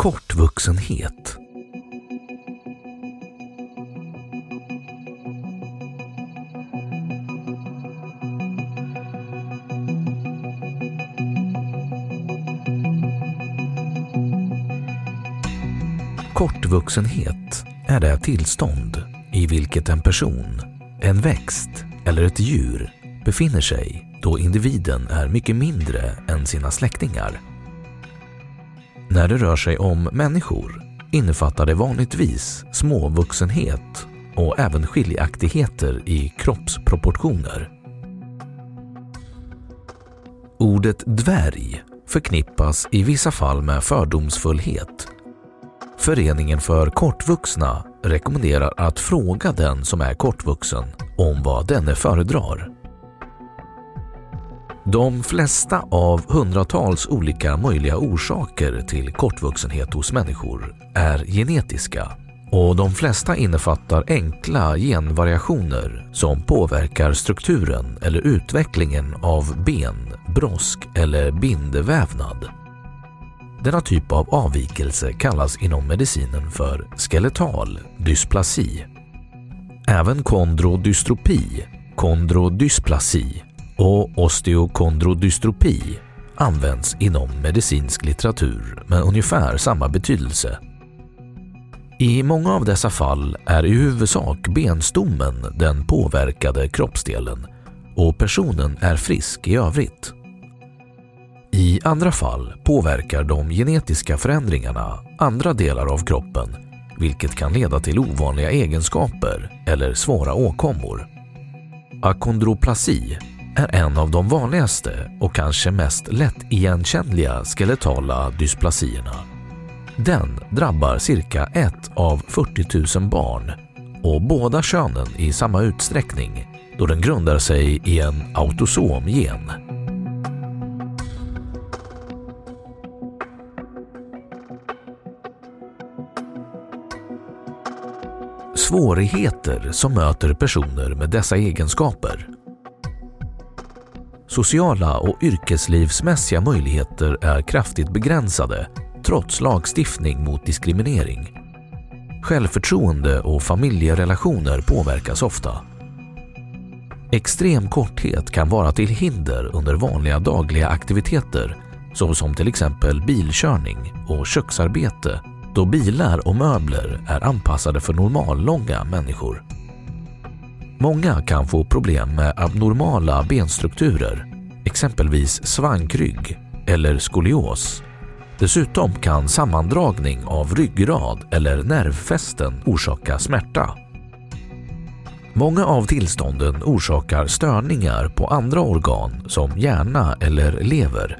Kortvuxenhet Kortvuxenhet är det tillstånd i vilket en person, en växt eller ett djur befinner sig då individen är mycket mindre än sina släktingar. När det rör sig om människor innefattar det vanligtvis småvuxenhet och även skiljaktigheter i kroppsproportioner. Ordet dvärg förknippas i vissa fall med fördomsfullhet. Föreningen för kortvuxna rekommenderar att fråga den som är kortvuxen om vad denne föredrar. De flesta av hundratals olika möjliga orsaker till kortvuxenhet hos människor är genetiska och de flesta innefattar enkla genvariationer som påverkar strukturen eller utvecklingen av ben, brosk eller bindvävnad. Denna typ av avvikelse kallas inom medicinen för skeletal dysplasi. Även kondrodystropi, kondrodysplasi och osteokondrodystropi används inom medicinsk litteratur med ungefär samma betydelse. I många av dessa fall är i huvudsak benstommen den påverkade kroppsdelen och personen är frisk i övrigt. I andra fall påverkar de genetiska förändringarna andra delar av kroppen vilket kan leda till ovanliga egenskaper eller svåra åkommor. Akondroplasi är en av de vanligaste och kanske mest lättigenkännliga skeletala dysplasierna. Den drabbar cirka ett av 40 000 barn och båda könen i samma utsträckning då den grundar sig i en autosom gen. Svårigheter som möter personer med dessa egenskaper Sociala och yrkeslivsmässiga möjligheter är kraftigt begränsade trots lagstiftning mot diskriminering. Självförtroende och familjerelationer påverkas ofta. Extrem korthet kan vara till hinder under vanliga dagliga aktiviteter såsom till exempel bilkörning och köksarbete då bilar och möbler är anpassade för normallånga människor. Många kan få problem med abnormala benstrukturer, exempelvis svankrygg eller skolios. Dessutom kan sammandragning av ryggrad eller nervfästen orsaka smärta. Många av tillstånden orsakar störningar på andra organ som hjärna eller lever.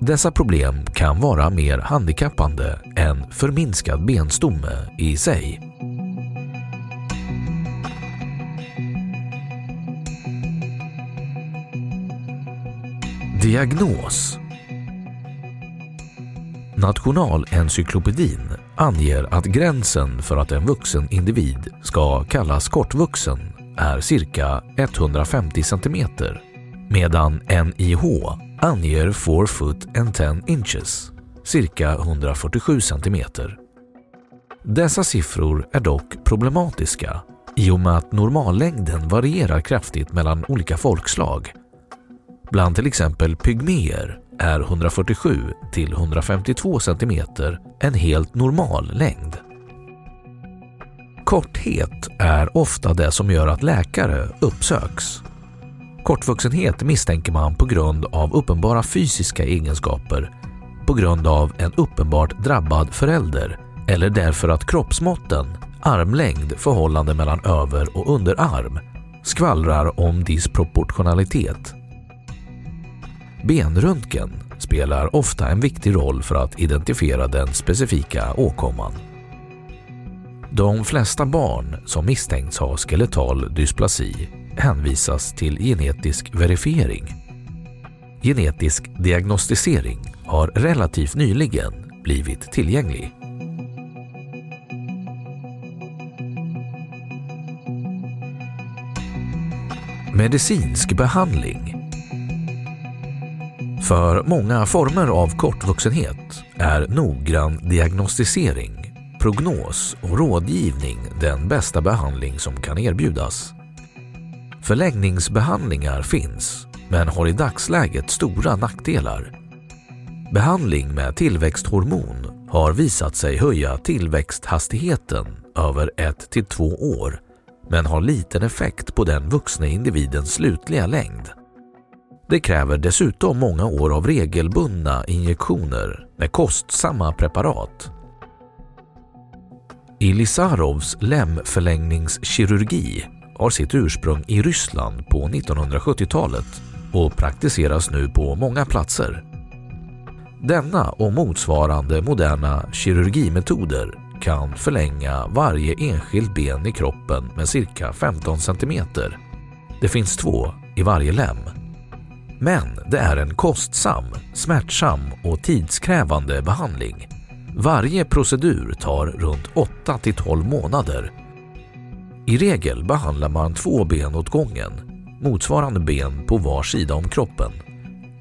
Dessa problem kan vara mer handikappande än förminskad benstomme i sig. Diagnos Nationalencyklopedin anger att gränsen för att en vuxen individ ska kallas kortvuxen är cirka 150 cm medan NIH anger 4 foot and 10 inches, cirka 147 cm. Dessa siffror är dock problematiska i och med att normallängden varierar kraftigt mellan olika folkslag. Bland till exempel pygméer är 147 till 152 cm en helt normal längd. Korthet är ofta det som gör att läkare uppsöks. Kortvuxenhet misstänker man på grund av uppenbara fysiska egenskaper, på grund av en uppenbart drabbad förälder eller därför att kroppsmåtten, armlängd, förhållande mellan över och underarm skvallrar om disproportionalitet Benröntgen spelar ofta en viktig roll för att identifiera den specifika åkomman. De flesta barn som misstänks ha skeletal dysplasi hänvisas till genetisk verifiering. Genetisk diagnostisering har relativt nyligen blivit tillgänglig. Medicinsk behandling för många former av kortvuxenhet är noggrann diagnostisering, prognos och rådgivning den bästa behandling som kan erbjudas. Förlängningsbehandlingar finns, men har i dagsläget stora nackdelar. Behandling med tillväxthormon har visat sig höja tillväxthastigheten över 1 till 2 år, men har liten effekt på den vuxna individens slutliga längd. Det kräver dessutom många år av regelbundna injektioner med kostsamma preparat. Ilisarovs lemförlängningskirurgi har sitt ursprung i Ryssland på 1970-talet och praktiseras nu på många platser. Denna och motsvarande moderna kirurgimetoder kan förlänga varje enskilt ben i kroppen med cirka 15 cm. Det finns två i varje lem. Men det är en kostsam, smärtsam och tidskrävande behandling. Varje procedur tar runt 8 till 12 månader. I regel behandlar man två ben åt gången, motsvarande ben på var sida om kroppen.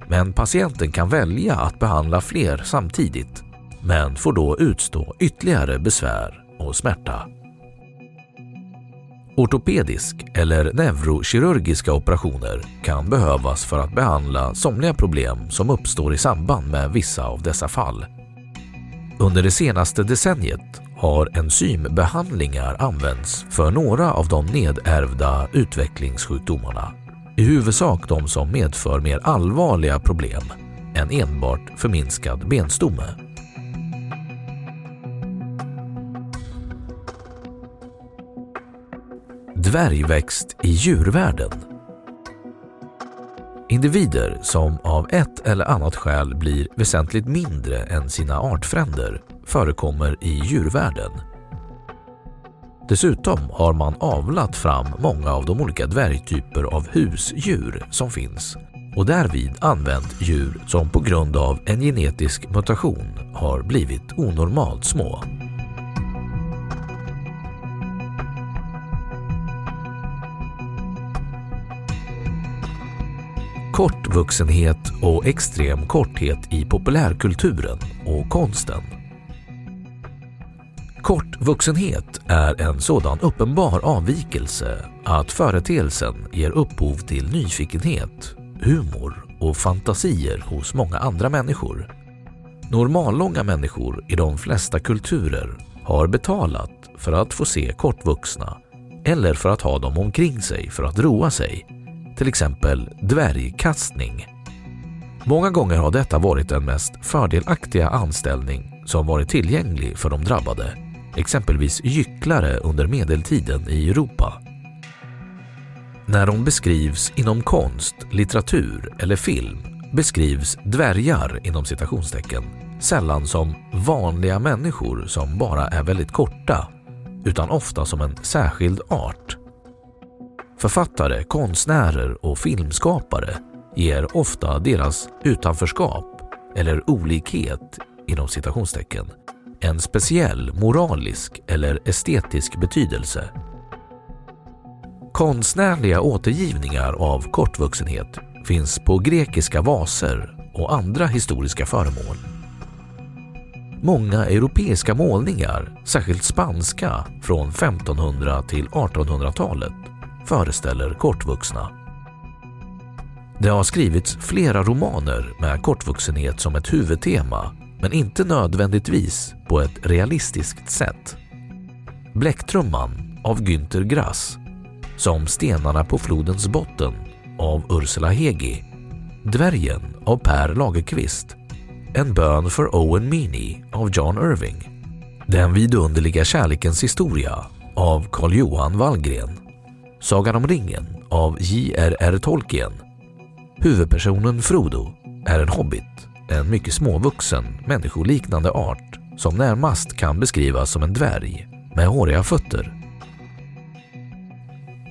Men patienten kan välja att behandla fler samtidigt, men får då utstå ytterligare besvär och smärta. Ortopedisk eller neurokirurgiska operationer kan behövas för att behandla somliga problem som uppstår i samband med vissa av dessa fall. Under det senaste decenniet har enzymbehandlingar använts för några av de nedärvda utvecklingssjukdomarna. I huvudsak de som medför mer allvarliga problem än enbart förminskad benstomme. Dvärgväxt i djurvärlden Individer som av ett eller annat skäl blir väsentligt mindre än sina artfränder förekommer i djurvärlden. Dessutom har man avlat fram många av de olika dvärgtyper av husdjur som finns och därvid använt djur som på grund av en genetisk mutation har blivit onormalt små. Kortvuxenhet och extrem korthet i populärkulturen och konsten. Kortvuxenhet är en sådan uppenbar avvikelse att företeelsen ger upphov till nyfikenhet, humor och fantasier hos många andra människor. Normallånga människor i de flesta kulturer har betalat för att få se kortvuxna eller för att ha dem omkring sig för att roa sig till exempel dvärgkastning. Många gånger har detta varit den mest fördelaktiga anställning som varit tillgänglig för de drabbade, exempelvis gycklare under medeltiden i Europa. När de beskrivs inom konst, litteratur eller film beskrivs dvärgar inom citationstecken sällan som vanliga människor som bara är väldigt korta utan ofta som en särskild art. Författare, konstnärer och filmskapare ger ofta deras utanförskap eller olikhet inom citationstecken en speciell moralisk eller estetisk betydelse. Konstnärliga återgivningar av kortvuxenhet finns på grekiska vaser och andra historiska föremål. Många europeiska målningar, särskilt spanska från 1500 till 1800-talet, föreställer kortvuxna. Det har skrivits flera romaner med kortvuxenhet som ett huvudtema men inte nödvändigtvis på ett realistiskt sätt. Bläcktrumman av Günter Grass, som Stenarna på flodens botten av Ursula Hegi, Dvärgen av Per Lagerkvist, En bön för Owen Meany av John Irving, Den vidunderliga kärlekens historia av Carl Johan Wallgren, Sagan om ringen av J.R.R. Tolkien. Huvudpersonen Frodo är en hobbit, en mycket småvuxen, människoliknande art som närmast kan beskrivas som en dvärg med håriga fötter.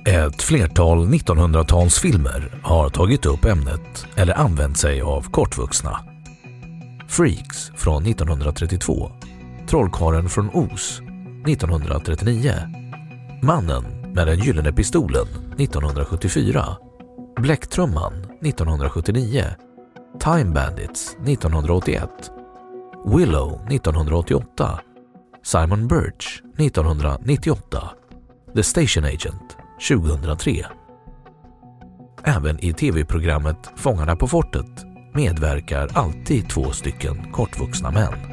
Ett flertal 1900-talsfilmer har tagit upp ämnet eller använt sig av kortvuxna. Freaks från 1932, Trollkaren från Oz 1939, Mannen med den gyllene pistolen 1974, Bläcktrumman 1979, Time Bandits 1981, Willow 1988, Simon Birch 1998, The Station Agent 2003. Även i tv-programmet Fångarna på fortet medverkar alltid två stycken kortvuxna män.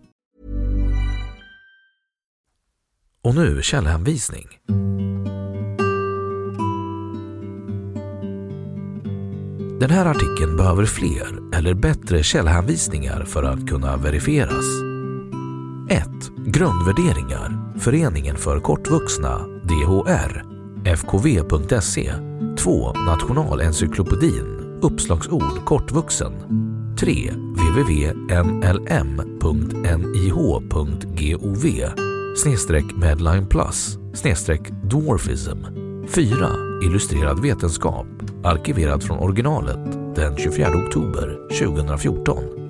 Och nu källhänvisning. Den här artikeln behöver fler eller bättre källhänvisningar för att kunna verifieras. 1. Grundvärderingar, Föreningen för kortvuxna, DHR, fkv.se 2. Nationalencyklopedin, uppslagsord kortvuxen 3. www.nlm.nih.gov snedstreck medline plus. Snedstreck dwarfism. 4. Illustrerad vetenskap. Arkiverad från originalet den 24 oktober 2014